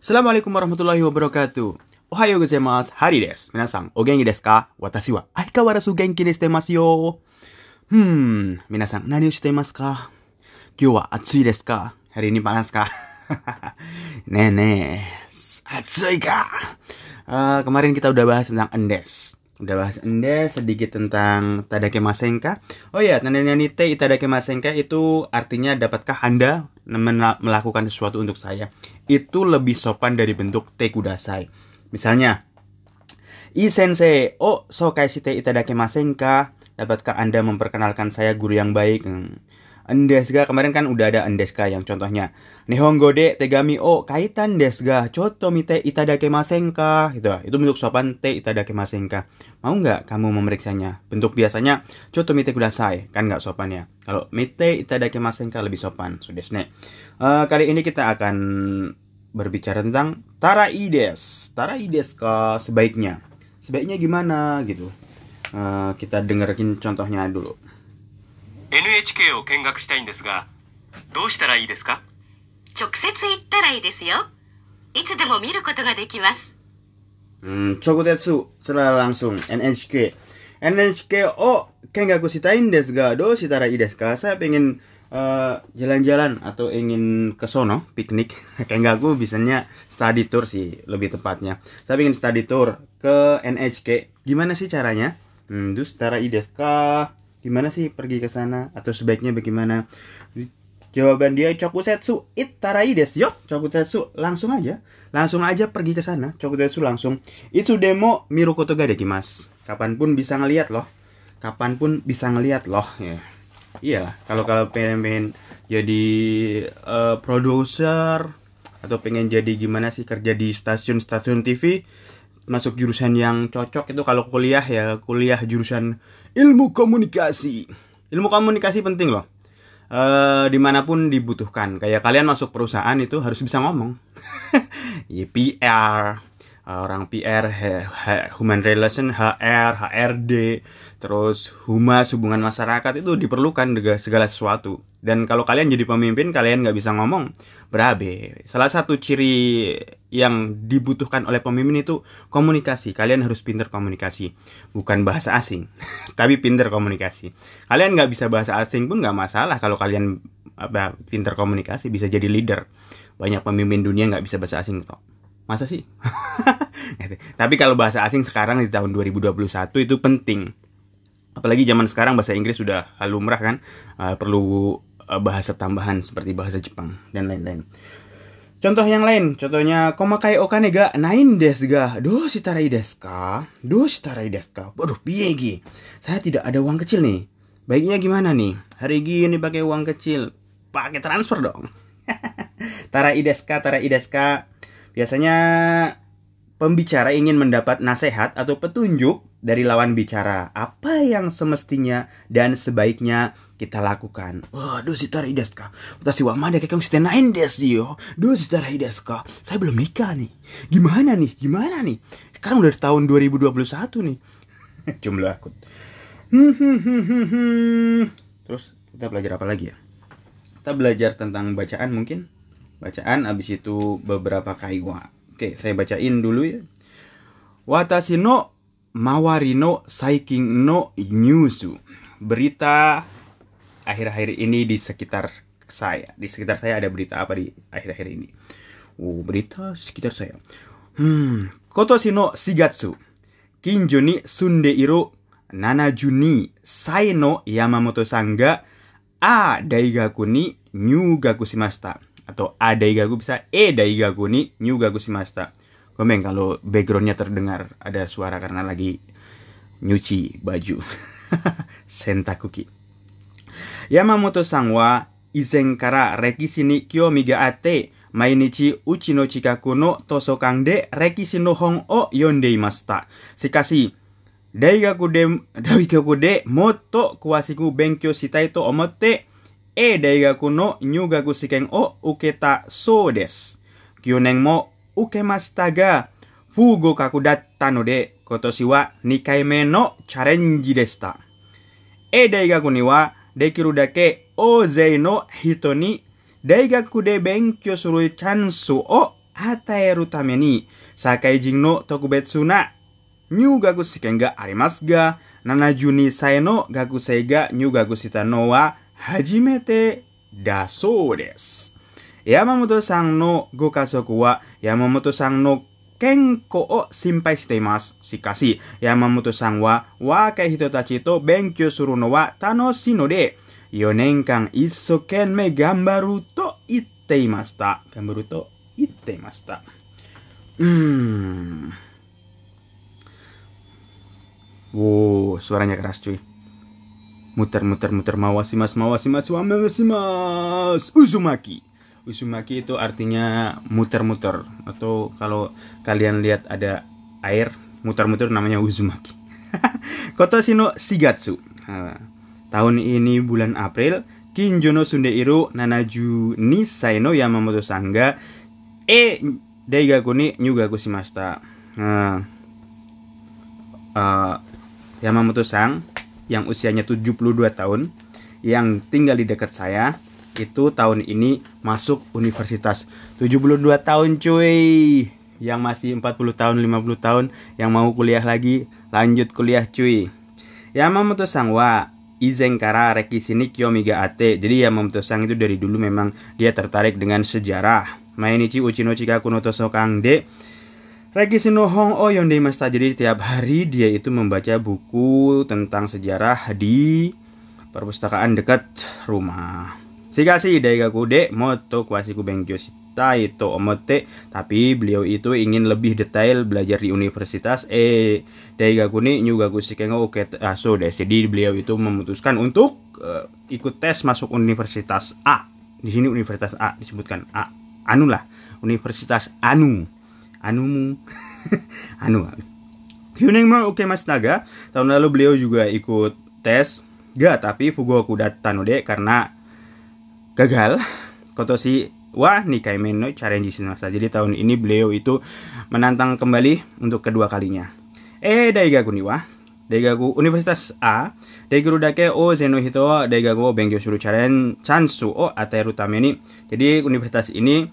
Assalamualaikum warahmatullahi wabarakatuh. Ohayo gozaimasu. Hari desu. Minasan, o genki desu ka? Watashi wa aikawarazu genki de shitemasu yo. Hmm, minasan, nani o shitemasu ka? Kyou wa atsui desu ka? Hari ini panas ka? Nenek, atsui ka? Uh, kemarin kita udah bahas tentang endes. Udah bahas endes, sedikit tentang tadake masenka. Oh ya, nani te itadake masenka itu artinya dapatkah Anda melakukan sesuatu untuk saya? Itu lebih sopan dari bentuk te kudasai. Misalnya, I sensei, oh so kaishite itadake masenka? Dapatkah Anda memperkenalkan saya guru yang baik? Hmm. Endes ga kemarin kan udah ada endes ga yang contohnya Nihongo de tegami o kaitan desu ga choto mite itadake masenka gitu. Itu bentuk sopan te itadake masenka. Mau nggak kamu memeriksanya? Bentuk biasanya choto mite kudasai kan nggak sopan ya. Kalau mite itadake masenka lebih sopan. So desne. Uh, kali ini kita akan berbicara tentang taraides. Taraides ke sebaiknya. Sebaiknya gimana gitu. Uh, kita dengerin contohnya dulu. NHK を見学したいんですがどうしたらいいですか直接行ったらいいですよいつでも見ることができます Hmm, Chokutetsu secara langsung NHK. NHK oh kengaku shitain desu ga do shitara ii desu ka? Saya pengen uh, jalan-jalan atau ingin ke sono piknik. kengaku bisanya study tour sih lebih tepatnya. Saya pengen study tour ke NHK. Gimana sih caranya? Hmm, do shitara ii desu ka? Gimana sih pergi ke sana atau sebaiknya bagaimana? Jawaban dia Chokusetsu itarai desu yo. Chokusetsu langsung aja. Langsung aja pergi ke sana. Chokusetsu langsung. Itu demo miru koto ga dekimasu. Kapan pun bisa ngelihat loh. Kapan pun bisa ngelihat loh ya. Iya, kalau kalau pengen, pengen jadi uh, produser atau pengen jadi gimana sih kerja di stasiun-stasiun TV masuk jurusan yang cocok itu kalau kuliah ya kuliah jurusan ilmu komunikasi. Ilmu komunikasi penting loh uh, di mana pun dibutuhkan. Kayak kalian masuk perusahaan itu harus bisa ngomong. ya, PR, orang PR, human relation, HR, HRD, terus humas hubungan masyarakat itu diperlukan segala sesuatu. Dan kalau kalian jadi pemimpin, kalian nggak bisa ngomong, berabe. Salah satu ciri yang dibutuhkan oleh pemimpin itu komunikasi. Kalian harus pinter komunikasi, bukan bahasa asing, tapi pinter komunikasi. Kalian nggak bisa bahasa asing pun nggak masalah kalau kalian apa, pinter komunikasi bisa jadi leader. Banyak pemimpin dunia nggak bisa bahasa asing kok. Masa sih? tapi kalau bahasa asing sekarang di tahun 2021 itu penting. Apalagi zaman sekarang bahasa Inggris sudah lumrah kan, uh, perlu bahasa tambahan seperti bahasa Jepang dan lain-lain. Contoh yang lain, contohnya komakai okane ga nain desu ga do shitarai desu ka? Do shitarai desu ka? Waduh, piye gi? Saya tidak ada uang kecil nih. Baiknya gimana nih? Hari gini pakai uang kecil. Pakai transfer dong. tarai desu ka, tarai desu ka. Biasanya pembicara ingin mendapat nasihat atau petunjuk dari lawan bicara. Apa yang semestinya dan sebaiknya kita lakukan. Wah, do shitarai desu ka? Watashi wa mada kekong shite nain desu yo. Do shitarai desu ka? Saya belum nikah nih. Gimana nih? Gimana nih? Sekarang udah tahun 2021 nih. Jumlah akut. Terus kita belajar apa lagi ya? Kita belajar tentang bacaan mungkin. Bacaan abis itu beberapa kaiwa. Oke, saya bacain dulu ya. Watashi no mawari no saiking no news. Berita akhir-akhir ini di sekitar saya. Di sekitar saya ada berita apa di akhir-akhir ini? Oh, berita sekitar saya. Hmm, kotoshi no shigatsu. Kinjo ni sundeiru nana juni saino Yamamoto sangga a daigaku ni nyugaku shimashita atau A daigaku bisa E daigaku ni nyu gaku gusimasta komen kalau backgroundnya terdengar ada suara karena lagi nyuci baju. Sentakuki. Yamamoto san wa izen kara rekishi ni kyomi ga atte mainichi uchi no chikaku no tosokan de rekishi no hon o yonde imashita. Shikashi daigaku de daigaku de motto kuasiku benkyo shitai to omotte え大学の入学試験を受けたそうです。去年も受けましたが、不合格だったので、今年は2回目のチャレンジでした。え大学には、できるだけ大勢の人に大学で勉強するチャンスを与えるために、社会人の特別な入学試験がありますが、72歳の学生が入学したのは初めてだそうです。山本さんのご家族は山本さんの健康を心配しています。しかし、山本さんは若い人たちと勉強するのは楽しいので、4年間一生懸命頑張ると言っていました。頑張ると言っていました。うーん。Wow, suaranya keras cuy. Muter muter muter mawasi mas mawasi mas mawasi mas Uzumaki. Uzumaki itu artinya muter-muter atau kalau kalian lihat ada air muter-muter namanya Uzumaki. Kotoshi no Shigatsu. Nah, tahun ini bulan April Kinjo no Sundeiru Nanaju ni Sai no Yamamoto Sangga e Daigaku ni Nyugaku shimashita. Nah, eh, Yamamoto Sang yang usianya 72 tahun yang tinggal di dekat saya itu tahun ini masuk universitas. 72 tahun cuy. Yang masih 40 tahun 50 tahun yang mau kuliah lagi lanjut kuliah cuy. Yamamoto Sang wa izen kara rekisi ni kiyomi ga ate. Jadi Yamamoto Sang itu dari dulu memang dia tertarik dengan sejarah. Mainichi uchi no chikaku no tosokang de Regisi no Hong Oh Yonde Masta jadi tiap hari dia itu membaca buku tentang sejarah di perpustakaan dekat rumah. Shikashi daigaku de moto kuasiku shita itu omote tapi beliau itu ingin lebih detail belajar di universitas eh ni nyugaku shiken o aso des. Jadi beliau itu memutuskan untuk eh, ikut tes masuk universitas A. Di sini universitas A disebutkan A. Anu lah, Universitas Anu anumu. Anu Hyuneng mo oke mas naga. Tahun lalu beliau juga ikut tes. Ga tapi fugoku datano de karena gagal. Kotoshi wa nikai men no challenge shimashita jadi tahun ini beliau itu menantang kembali untuk kedua kalinya. Eh daigaku ni wa. Daigaku universitas A. Daigaku dake o zeno hito daigaku o benkyou shuru challenge chance o ateru tame ni jadi universitas ini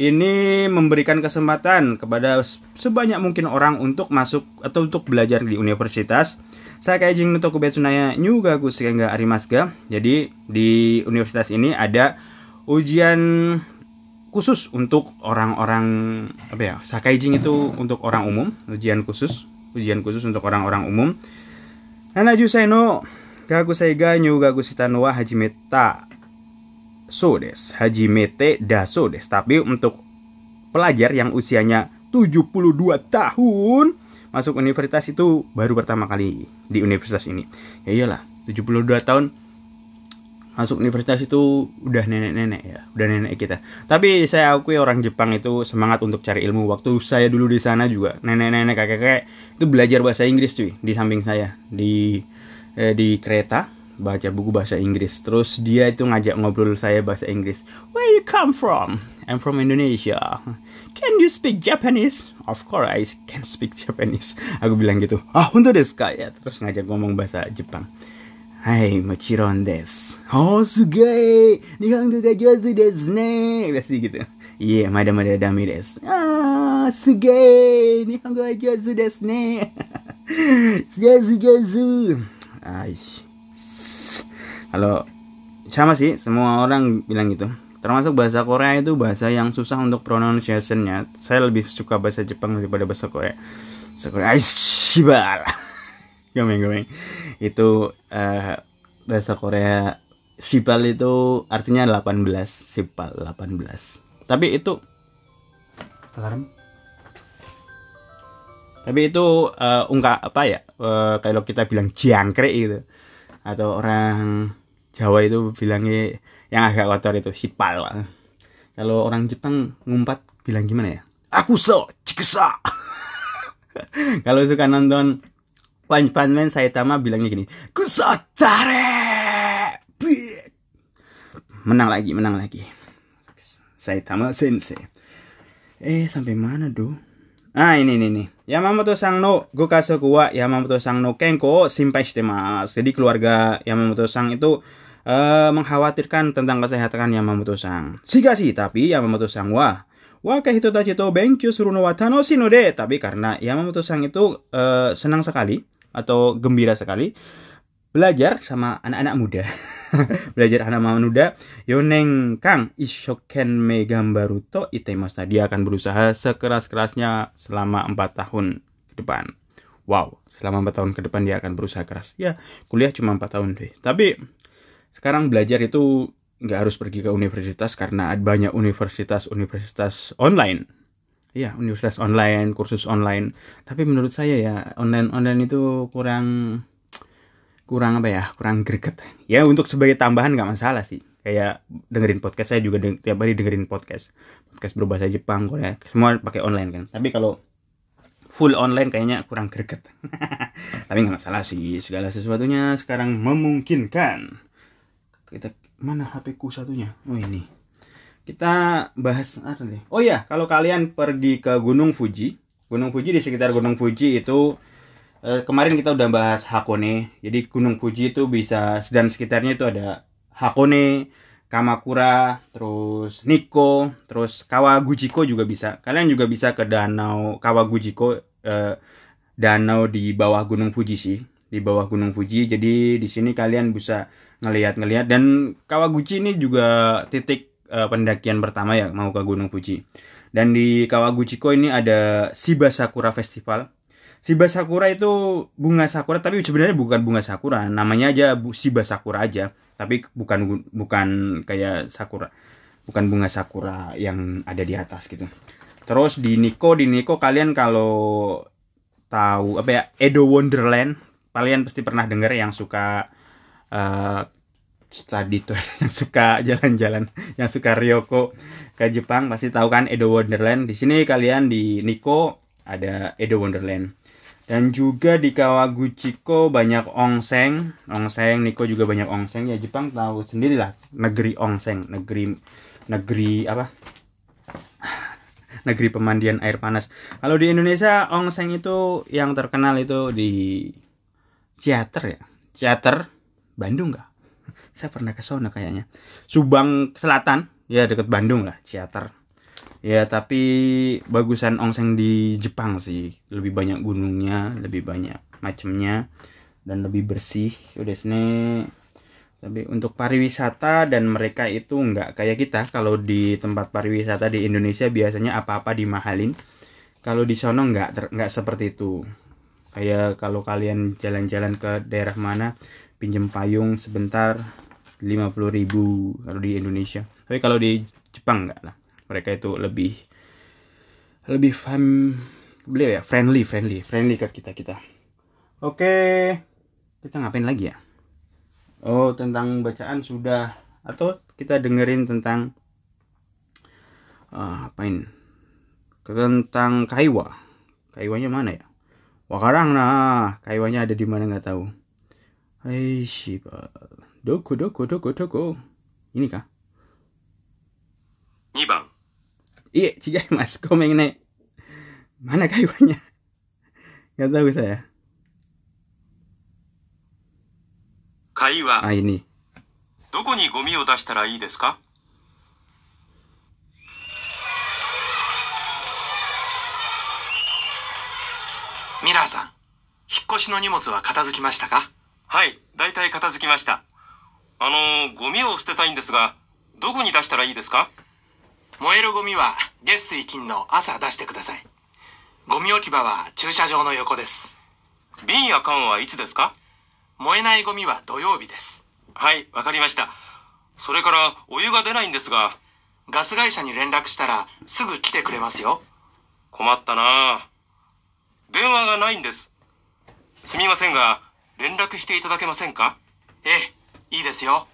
ini memberikan kesempatan kepada sebanyak mungkin orang untuk masuk atau untuk belajar di universitas. Saya kayak jing untuk kubetsunaya nyuga kusenga arimasga. Jadi di universitas ini ada ujian khusus untuk orang-orang apa ya? Sakaijing itu untuk orang umum, ujian khusus, ujian khusus untuk orang-orang umum. Nanaju sai no gakusai ga nyuga kusitano wa hajimeta so des, hajimete daso des. Tapi untuk pelajar yang usianya 72 tahun masuk universitas itu baru pertama kali di universitas ini. Ya iyalah, 72 tahun masuk universitas itu udah nenek-nenek ya, udah nenek kita. Tapi saya akui orang Jepang itu semangat untuk cari ilmu. Waktu saya dulu di sana juga nenek-nenek kakek-kakek itu belajar bahasa Inggris cuy di samping saya di eh, di kereta baca buku bahasa Inggris. Terus dia itu ngajak ngobrol saya bahasa Inggris. Where you come from? I'm from Indonesia. Can you speak Japanese? Of course I can speak Japanese. Aku bilang gitu. Ah, untuk desu? Ya, terus ngajak ngomong bahasa Jepang. Hai, mochiron desu. Oh, sugai. Nihongo ga jozu desu ne. Biasa gitu. Iya, yeah, mada mada dami desu. Ah, sugai. Nihongo ga jozu desu ne. Jozu jozu. Aish kalau sama sih semua orang bilang gitu. Termasuk bahasa Korea itu bahasa yang susah untuk pronunciationnya. Saya lebih suka bahasa Jepang daripada bahasa Korea. Bahasa Korea shibal gomeng gomeng itu uh, bahasa Korea sipal itu artinya 18 sipal 18 tapi itu alarm tapi itu uh, ungkap apa ya? Uh, kalau kita bilang jangkrik gitu. Atau orang Jawa itu bilangnya yang agak kotor itu sipal. Kalau orang Jepang ngumpat bilang gimana ya? Aku so, cikesa. Kalau suka nonton One Punch Man Saitama bilangnya gini, kusotare. Menang lagi, menang lagi. Saitama Sensei. Eh, sampai mana, do? Ah, ini ini nih. Yamamoto Sang no gokasoku wa Yamamoto Sang no kenko simpai shitemasu. Jadi keluarga Yamamoto Sang itu uh, mengkhawatirkan tentang kesehatan Yamamoto Sang. Shigashi, tapi Yamamoto Sang wa Waka hito tachi to benkyo suru no wa tanoshi no de. Tapi karena Yamamoto Sang itu eh, senang sekali atau gembira sekali belajar sama anak-anak muda. belajar anak-anak muda. Yoneng Kang Ishoken Gambaru to itemasta. Dia akan berusaha sekeras-kerasnya selama 4 tahun ke depan. Wow, selama 4 tahun ke depan dia akan berusaha keras. Ya, kuliah cuma 4 tahun deh. Tapi sekarang belajar itu nggak harus pergi ke universitas karena ada banyak universitas-universitas online. Iya, universitas online, kursus online. Tapi menurut saya ya online-online itu kurang kurang apa ya? Kurang greget. Ya untuk sebagai tambahan nggak masalah sih. Kayak dengerin podcast saya juga deng- tiap hari dengerin podcast. Podcast berbahasa Jepang, Korea, semua pakai online kan. Tapi kalau full online kayaknya kurang greget. Tapi nggak masalah sih, segala sesuatunya sekarang memungkinkan. Kita mana HP ku satunya? Oh ini. Kita bahas? Oh ya, kalau kalian pergi ke Gunung Fuji, Gunung Fuji di sekitar Gunung Fuji itu eh, kemarin kita udah bahas Hakone. Jadi Gunung Fuji itu bisa dan sekitarnya itu ada Hakone, Kamakura, terus Nikko, terus Kawagujiko juga bisa. Kalian juga bisa ke danau Kawagujiko eh, danau di bawah Gunung Fuji sih, di bawah Gunung Fuji. Jadi di sini kalian bisa ngelihat-ngelihat dan Kawaguchi ini juga titik eh, pendakian pertama ya mau ke Gunung Fuji. Dan di Kawaguchiko ini ada Shiba Sakura Festival. Shiba Sakura itu bunga sakura tapi sebenarnya bukan bunga sakura, namanya aja Shiba Sakura aja, tapi bukan bukan kayak sakura. Bukan bunga sakura yang ada di atas gitu. Terus di Nikko, di Nikko kalian kalau tahu apa ya Edo Wonderland, kalian pasti pernah dengar yang suka eh study tour yang suka jalan-jalan yang suka Ryoko ke Jepang pasti tahu kan Edo Wonderland di sini kalian di Nikko ada Edo Wonderland dan juga di Kawaguchiko banyak onsen onsen Nikko juga banyak onsen ya Jepang tahu sendiri lah negeri onsen negeri negeri apa? Negeri pemandian air panas. Kalau di Indonesia onsen itu yang terkenal itu di Ciater ya? Ciater Bandung nggak? Saya pernah ke sana kayaknya. Subang Selatan ya deket Bandung lah Ciater ya tapi bagusan onsen di Jepang sih. Lebih banyak gunungnya lebih banyak macamnya dan lebih bersih. Udah sini. Tapi untuk pariwisata dan mereka itu nggak kayak kita. Kalau di tempat pariwisata di Indonesia biasanya apa-apa dimahalin. Kalau di sono nggak nggak seperti itu. Kayak kalau kalian jalan-jalan ke daerah mana pinjem payung sebentar 50.000 kalau di Indonesia. Tapi kalau di Jepang nggak lah mereka itu lebih lebih fam beliau ya friendly friendly friendly ke kita kita. Oke kita ngapain lagi ya? Oh tentang bacaan sudah atau kita dengerin tentang ah, apain? Tentang kaiwa. Kaiwanya mana ya? Wakarang nah kaiwanya ada di mana nggak tahu. Hai Shiba doko doko doko doko. Ini kah? 2番 Iya, mas komen nih. Mana kaiwanya? Gak tahu saya. 会話 Ah ini. どこにゴミを出したらいいですか？ミラーさん、引っ越しの荷物は片付きましたか？はい大体片付きましたあのゴミを捨てたいんですがどこに出したらいいですか？燃えるゴミは月水金の朝出してください。ゴミ置き場は駐車場の横です。瓶や缶はいつですか？燃えないゴミは土曜日です。はいわかりましたそれからお湯が出ないんですがガス会社に連絡したらすぐ来てくれますよ。困ったな電話がないんですすみませんが連絡していただけませんか？ええ、いいですよ。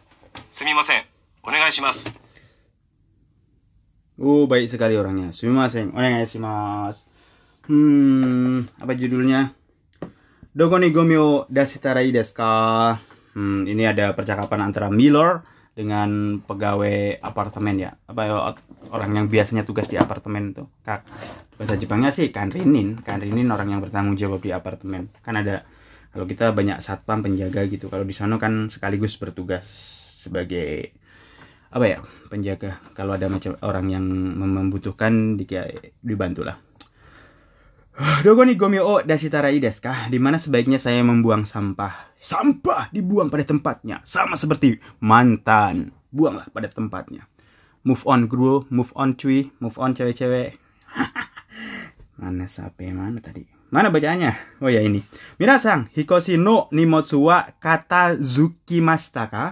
すみませんお願いします Oh, baik sekali orangnya. Sumimasen. Onegaishimasu. Hmm, apa judulnya? Doko ni gomi o dasitarai desu? Hmm, ini ada percakapan antara Miller dengan pegawai apartemen ya. Apa ya, orang yang biasanya tugas di apartemen tuh. Kak. Bahasa Jepangnya sih kanrinin. Kanrinin orang yang bertanggung jawab di apartemen. Kan ada kalau kita banyak satpam penjaga gitu. Kalau di sana kan sekaligus bertugas sebagai apa ya penjaga kalau ada macam orang yang mem- membutuhkan di, dibantulah Dogoni gomi o dashitarai desu ka? Di mana sebaiknya saya membuang sampah? Sampah dibuang pada tempatnya, sama seperti mantan. Buanglah pada tempatnya. Move on bro, move on cuy, move on cewek-cewek. mana sampai mana tadi? Mana bacaannya? Oh ya ini. Minasang, hikoshi no nimotsu wa katazukimashita ka?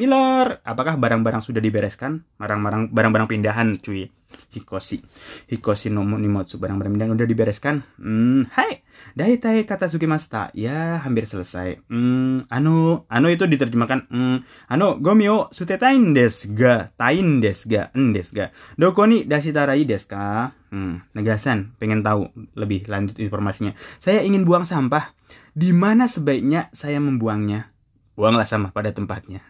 Miller, apakah barang-barang sudah dibereskan? Barang-barang barang-barang pindahan, cuy. Hikoshi. Hikoshi no nimotsu barang-barang pindahan udah dibereskan? Hmm, hai. Daitai kata sukimasta. Ya, hampir selesai. Hmm, anu, anu itu diterjemahkan hmm, anu gomi o sutetain desu ga, tain desu ga, en desu ga. Doko ni dashitarai desu ka? Hmm, negasan, pengen tahu lebih lanjut informasinya. Saya ingin buang sampah. Di mana sebaiknya saya membuangnya? Buanglah sampah pada tempatnya.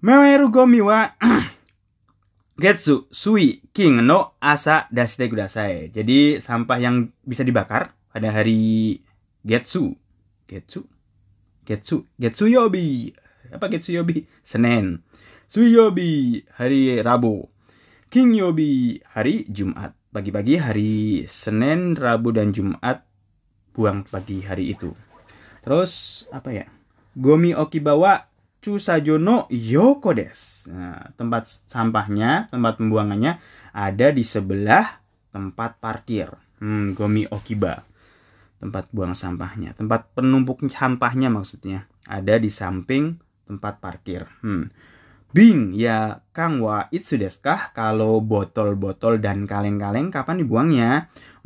Meweru gomi wa Getsu, Sui, King, no, Asa, Dashite kudasai. Jadi sampah yang bisa dibakar pada hari Getsu. Getsu? Getsu, Getsu Yobi. Apa Getsu Yobi? Senin. Sui Yobi, hari Rabu. King Yobi, hari Jumat. Pagi-pagi hari Senin, Rabu, dan Jumat buang pagi hari itu. Terus apa ya? Gomi Okibawa Chusajono Yoko des. Nah, tempat sampahnya, tempat pembuangannya ada di sebelah tempat parkir. Hmm, Gomi Okiba. Tempat buang sampahnya, tempat penumpuk sampahnya maksudnya ada di samping tempat parkir. Hmm. Bing, ya Kang wa itsu desu kah? Kalau botol-botol dan kaleng-kaleng kapan dibuangnya?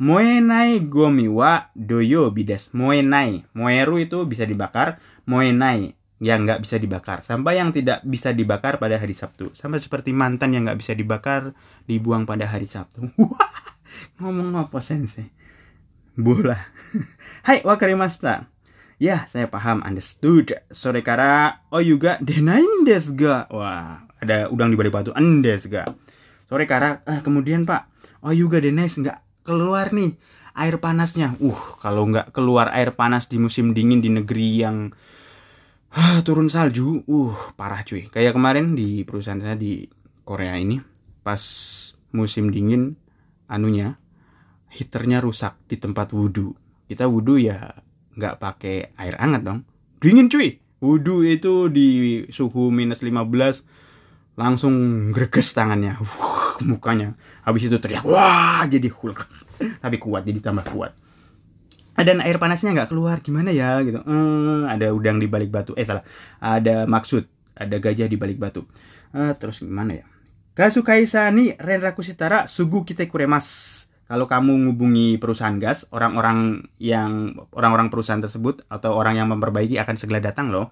Moenai gomi wa doyo bides. Moenai. Moeru itu bisa dibakar. Moenai yang nggak bisa dibakar. Sampah yang tidak bisa dibakar pada hari Sabtu. Sama seperti mantan yang nggak bisa dibakar dibuang pada hari Sabtu. Wah, ngomong apa sensei? Bola. Hai, wakarimashita. Ya, saya paham, understood. Sore kara, oh juga denain desu ga. Wah, ada udang di balik batu, andes ga. Sore kara, ah, kemudian pak, oh juga denain nggak keluar nih air panasnya. Uh, kalau nggak keluar air panas di musim dingin di negeri yang turun salju, uh, parah cuy. Kayak kemarin di perusahaan saya di Korea ini, pas musim dingin, anunya, heaternya rusak di tempat wudhu. Kita wudhu ya nggak pakai air hangat dong. Dingin cuy. Wudhu itu di suhu minus 15 langsung greges tangannya. Uh, mukanya. Habis itu teriak, wah jadi Hulk. Tapi kuat, jadi tambah kuat. Dan air panasnya nggak keluar, gimana ya gitu. Eh, ada udang di balik batu. Eh salah, ada maksud, ada gajah di balik batu. Eh, terus gimana ya? Kasukaisa ni Renraku Shitara Sugu Kite Kuremas. Kalau kamu ngubungi perusahaan gas, orang-orang yang orang-orang perusahaan tersebut atau orang yang memperbaiki akan segera datang loh.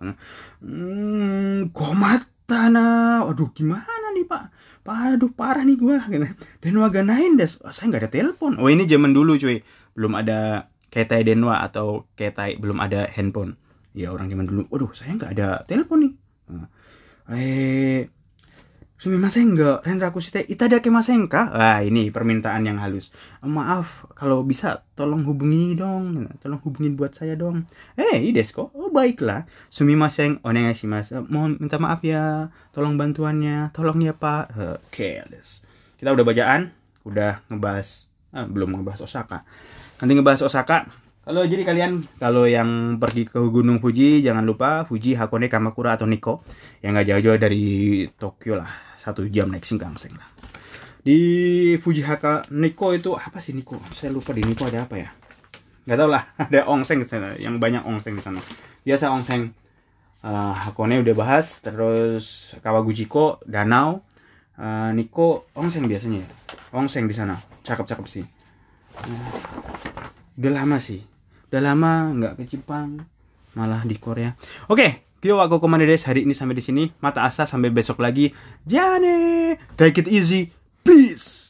Hmm, komatana. Waduh, gimana nih, Pak? Pak, aduh parah nih gua gitu. Dan waganain des. Oh, saya nggak ada telepon. Oh, ini zaman dulu, cuy. Belum ada ketai denwa atau ketai belum ada handphone. Ya orang zaman dulu. Waduh, saya nggak ada telepon nih. Nah, Eh, Sumimasen enggak, Renraku shite itadake masen ka? Wah, ini permintaan yang halus. Maaf, kalau bisa tolong hubungi dong. Tolong hubungin buat saya dong. Eh, ides kok. Oh, baiklah. Sumimasen onegai shimasu. Mohon minta maaf ya. Tolong bantuannya. Tolong ya, Pak. Oke, des. Kita udah bacaan, udah ngebahas ah, belum ngebahas Osaka. Nanti ngebahas Osaka. Kalau jadi kalian kalau yang pergi ke Gunung Fuji jangan lupa Fuji, Hakone, Kamakura atau Nikko yang nggak jauh-jauh dari Tokyo lah satu jam naik Shinkansen lah. Di Fuji Haka Nikko itu apa sih Nikko? Saya lupa di Nikko ada apa ya? Nggak tahu lah ada ongseng di sana yang banyak ongseng di sana. Biasa ongseng uh, Hakone udah bahas terus Kawaguchiko danau uh, Nikko ongseng biasanya ya. Ongseng di sana cakep-cakep sih. Uh, udah lama sih. Udah lama nggak ke Jepang malah di Korea. Oke Kyo aku komando des hari ini sampai di sini. Mata asa sampai besok lagi. Jane! Take it easy. Peace